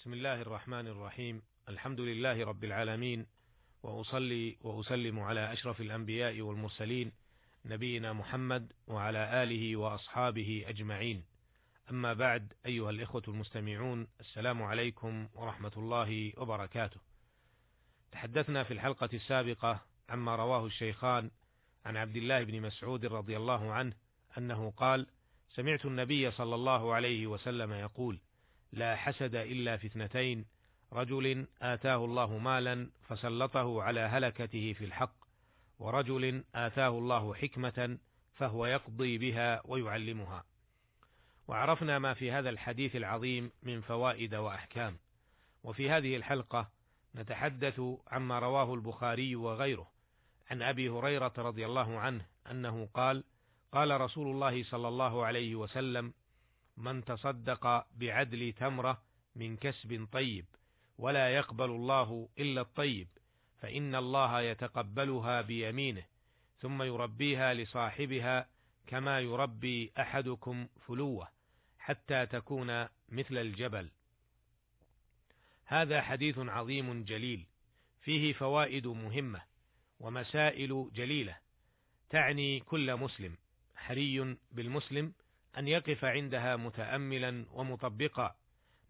بسم الله الرحمن الرحيم الحمد لله رب العالمين واصلي واسلم على اشرف الانبياء والمرسلين نبينا محمد وعلى اله واصحابه اجمعين اما بعد ايها الاخوه المستمعون السلام عليكم ورحمه الله وبركاته تحدثنا في الحلقة السابقه عما رواه الشيخان عن عبد الله بن مسعود رضي الله عنه انه قال سمعت النبي صلى الله عليه وسلم يقول لا حسد إلا في اثنتين رجل آتاه الله مالا فسلطه على هلكته في الحق ورجل آتاه الله حكمة فهو يقضي بها ويعلمها. وعرفنا ما في هذا الحديث العظيم من فوائد وأحكام. وفي هذه الحلقة نتحدث عما رواه البخاري وغيره عن أبي هريرة رضي الله عنه أنه قال قال رسول الله صلى الله عليه وسلم من تصدق بعدل تمرة من كسب طيب ولا يقبل الله إلا الطيب فإن الله يتقبلها بيمينه ثم يربيها لصاحبها كما يربي أحدكم فلوة حتى تكون مثل الجبل. هذا حديث عظيم جليل فيه فوائد مهمة ومسائل جليلة تعني كل مسلم حري بالمسلم أن يقف عندها متاملا ومطبقا.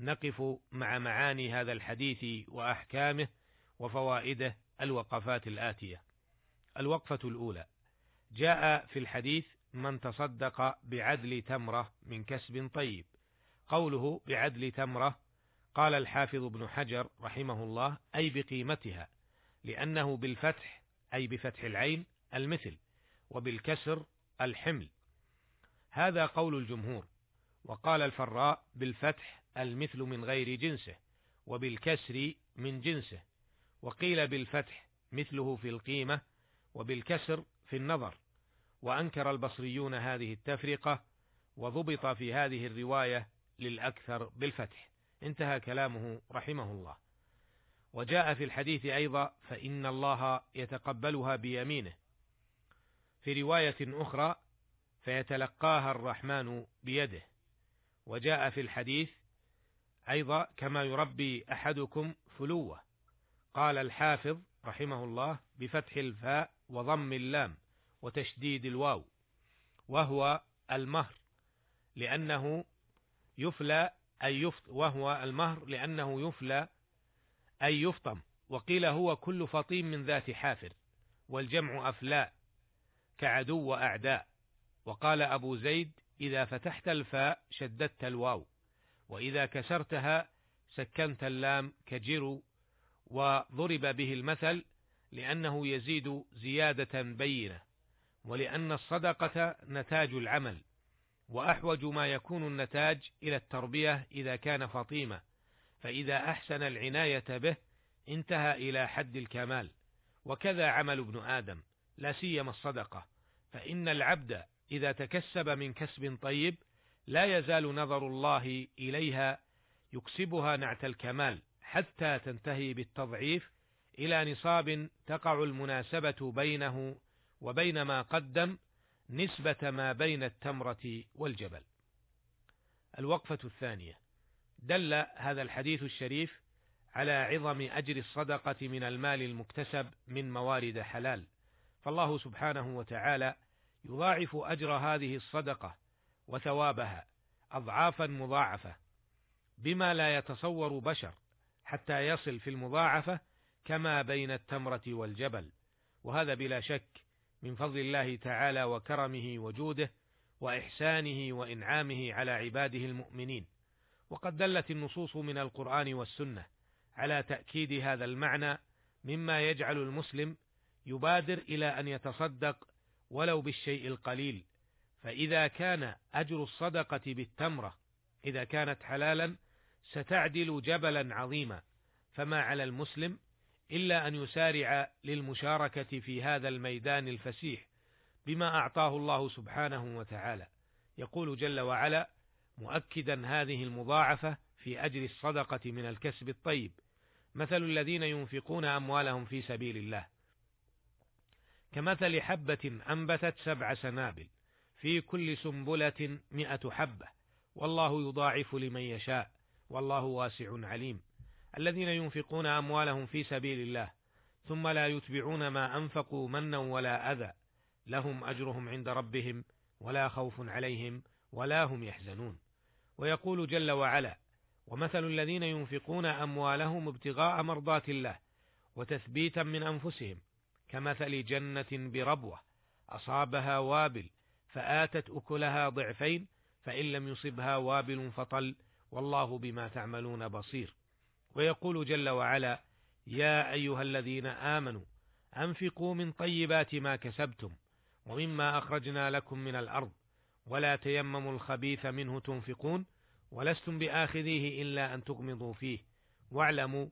نقف مع معاني هذا الحديث وأحكامه وفوائده الوقفات الآتية. الوقفة الأولى. جاء في الحديث من تصدق بعدل تمرة من كسب طيب. قوله بعدل تمرة قال الحافظ ابن حجر رحمه الله أي بقيمتها لأنه بالفتح أي بفتح العين المثل وبالكسر الحمل. هذا قول الجمهور وقال الفراء بالفتح المثل من غير جنسه وبالكسر من جنسه وقيل بالفتح مثله في القيمة وبالكسر في النظر وأنكر البصريون هذه التفرقة وضبط في هذه الرواية للأكثر بالفتح. انتهى كلامه رحمه الله. وجاء في الحديث أيضا فإن الله يتقبلها بيمينه. في رواية أخرى فيتلقاها الرحمن بيده. وجاء في الحديث أيضا كما يربي أحدكم فلوة. قال الحافظ رحمه الله بفتح الفاء وضم اللام وتشديد الواو وهو المهر لأنه يفلى أي يفط وهو المهر لأنه يفلى أي يفطم. وقيل هو كل فطيم من ذات حافر والجمع أفلاء كعدو وأعداء. وقال أبو زيد إذا فتحت الفاء شددت الواو وإذا كسرتها سكنت اللام كجرو وضرب به المثل لأنه يزيد زيادة بينة ولأن الصدقة نتاج العمل وأحوج ما يكون النتاج إلى التربية إذا كان فطيمة فإذا أحسن العناية به انتهى إلى حد الكمال. وكذا عمل ابن آدم لا سيما الصدقة فإن العبد إذا تكسب من كسب طيب لا يزال نظر الله إليها يكسبها نعت الكمال حتى تنتهي بالتضعيف إلى نصاب تقع المناسبة بينه وبين ما قدم نسبة ما بين التمرة والجبل. الوقفة الثانية دل هذا الحديث الشريف على عظم أجر الصدقة من المال المكتسب من موارد حلال، فالله سبحانه وتعالى يضاعف أجر هذه الصدقة وثوابها أضعافا مضاعفة بما لا يتصور بشر حتى يصل في المضاعفة كما بين التمرة والجبل، وهذا بلا شك من فضل الله تعالى وكرمه وجوده وإحسانه وإنعامه على عباده المؤمنين. وقد دلت النصوص من القرآن والسنة على تأكيد هذا المعنى مما يجعل المسلم يبادر إلى أن يتصدق ولو بالشيء القليل. فإذا كان أجر الصدقة بالتمرة إذا كانت حلالا ستعدل جبلا عظيما. فما على المسلم إلا أن يسارع للمشاركة في هذا الميدان الفسيح بما أعطاه الله سبحانه وتعالى. يقول جل وعلا مؤكدا هذه المضاعفة في أجر الصدقة من الكسب الطيب. مثل الذين ينفقون أموالهم في سبيل الله. كمثل حبة أنبتت سبع سنابل في كل سنبلة مئة حبة والله يضاعف لمن يشاء والله واسع عليم. الذين ينفقون أموالهم في سبيل الله ثم لا يتبعون ما أنفقوا منا ولا أذى لهم أجرهم عند ربهم ولا خوف عليهم ولا هم يحزنون. ويقول جل وعلا ومثل الذين ينفقون أموالهم ابتغاء مرضات الله وتثبيتا من أنفسهم كمثل جنة بربوة أصابها وابل فآتت أكلها ضعفين فإن لم يصبها وابل فطل والله بما تعملون بصير. ويقول جل وعلا يا أيها الذين آمنوا أنفقوا من طيبات ما كسبتم ومما أخرجنا لكم من الأرض ولا تيمموا الخبيث منه تنفقون ولستم بآخذيه إلا أن تغمضوا فيه. واعلموا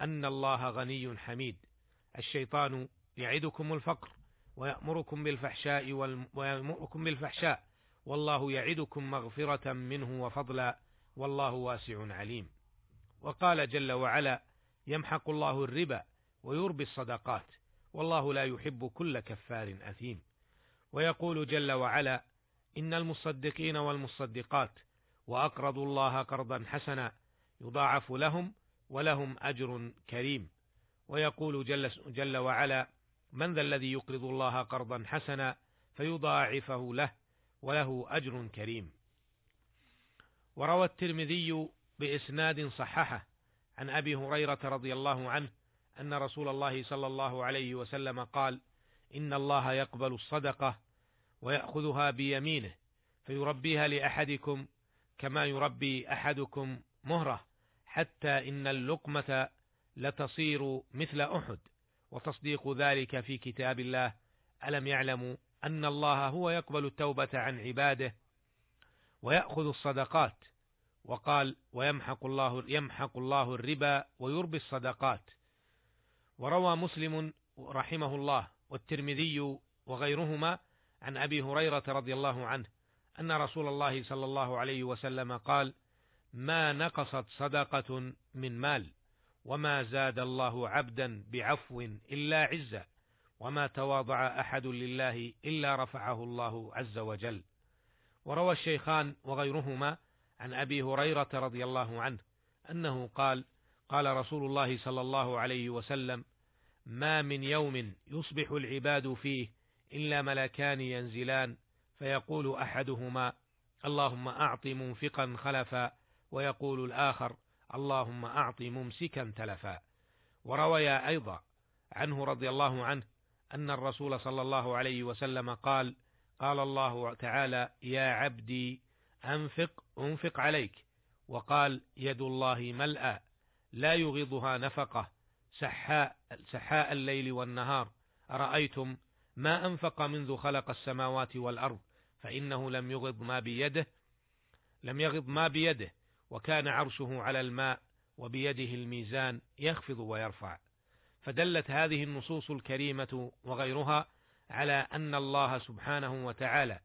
أن الله غني حميد. الشيطان يعدكم الفقر ويأمركم بالفحشاء ويأمركم بالفحشاء. والله يعدكم مغفرة منه وفضلا والله واسع عليم. وقال جل وعلا يمحق الله الربا ويربي الصدقات والله لا يحب كل كفار أثيم. ويقول جل وعلا إن المصدقين والمصدقات وأقرضوا الله قرضا حسنا يضاعف لهم ولهم أجر كريم. ويقول جل, جل وعلا من ذا الذي يقرض الله قرضا حسنا فيضاعفه له وله أجر كريم. وروى الترمذي بإسناد صححه عن أبي هريرة رضي الله عنه أن رسول الله صلى الله عليه وسلم قال إن الله يقبل الصدقة ويأخذها بيمينه فيربيها لأحدكم كما يربي أحدكم مهرة حتى إن اللقمة لتصير مثل أحد. وتصديق ذلك في كتاب الله. ألم يعلموا أن الله هو يقبل التوبة عن عباده ويأخذ الصدقات. وقال ويمحق الله يمحق الله الربا ويربي الصدقات. وروى مسلم رحمه الله والترمذي وغيرهما عن أبي هريرة رضي الله عنه أن رسول الله صلى الله عليه وسلم قال ما نقصت صدقة من مال. وما زاد الله عبدا بعفو إلا عزا وما تواضع أحد لله إلا رفعه الله عز وجل. وروى الشيخان وغيرهما عن أبي هريرة رضي الله عنه أنه قال قال رسول الله صلى الله عليه وسلم ما من يوم يصبح العباد فيه إلا ملكان ينزلان فيقول أحدهما اللهم أعط منفقا خلفا ويقول الآخر اللهم أعط ممسكا تلفا. ورويا أيضا عنه رضي الله عنه أن الرسول صلى الله عليه وسلم قال قال الله تعالى يا عبدي أنفق أنفق عليك. وقال يد الله ملأى لا يغضها نفقة سحاء سحاء الليل والنهار. أرأيتم ما أنفق منذ خلق السماوات والأرض؟ فإنه لم يغض ما بيده لم يغض ما بيده. وكان عرشه على الماء وبيده الميزان يخفض ويرفع. فدلت هذه النصوص الكريمة وغيرها على أن الله سبحانه وتعالى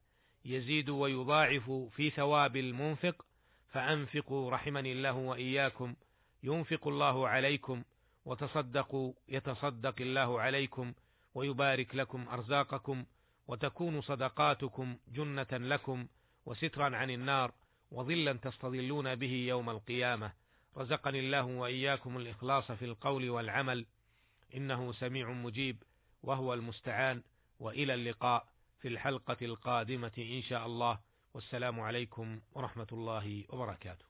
يزيد ويضاعف في ثواب المنفق فأنفقوا رحمني الله وإياكم ينفق الله عليكم وتصدقوا يتصدق الله عليكم ويبارك لكم أرزاقكم وتكون صدقاتكم جنة لكم وسترا عن النار وظلا تستظلون به يوم القيامة. رزقني الله وإياكم الإخلاص في القول والعمل. إنه سميع مجيب وهو المستعان. وإلى اللقاء في الحلقة القادمة إن شاء الله. والسلام عليكم ورحمة الله وبركاته.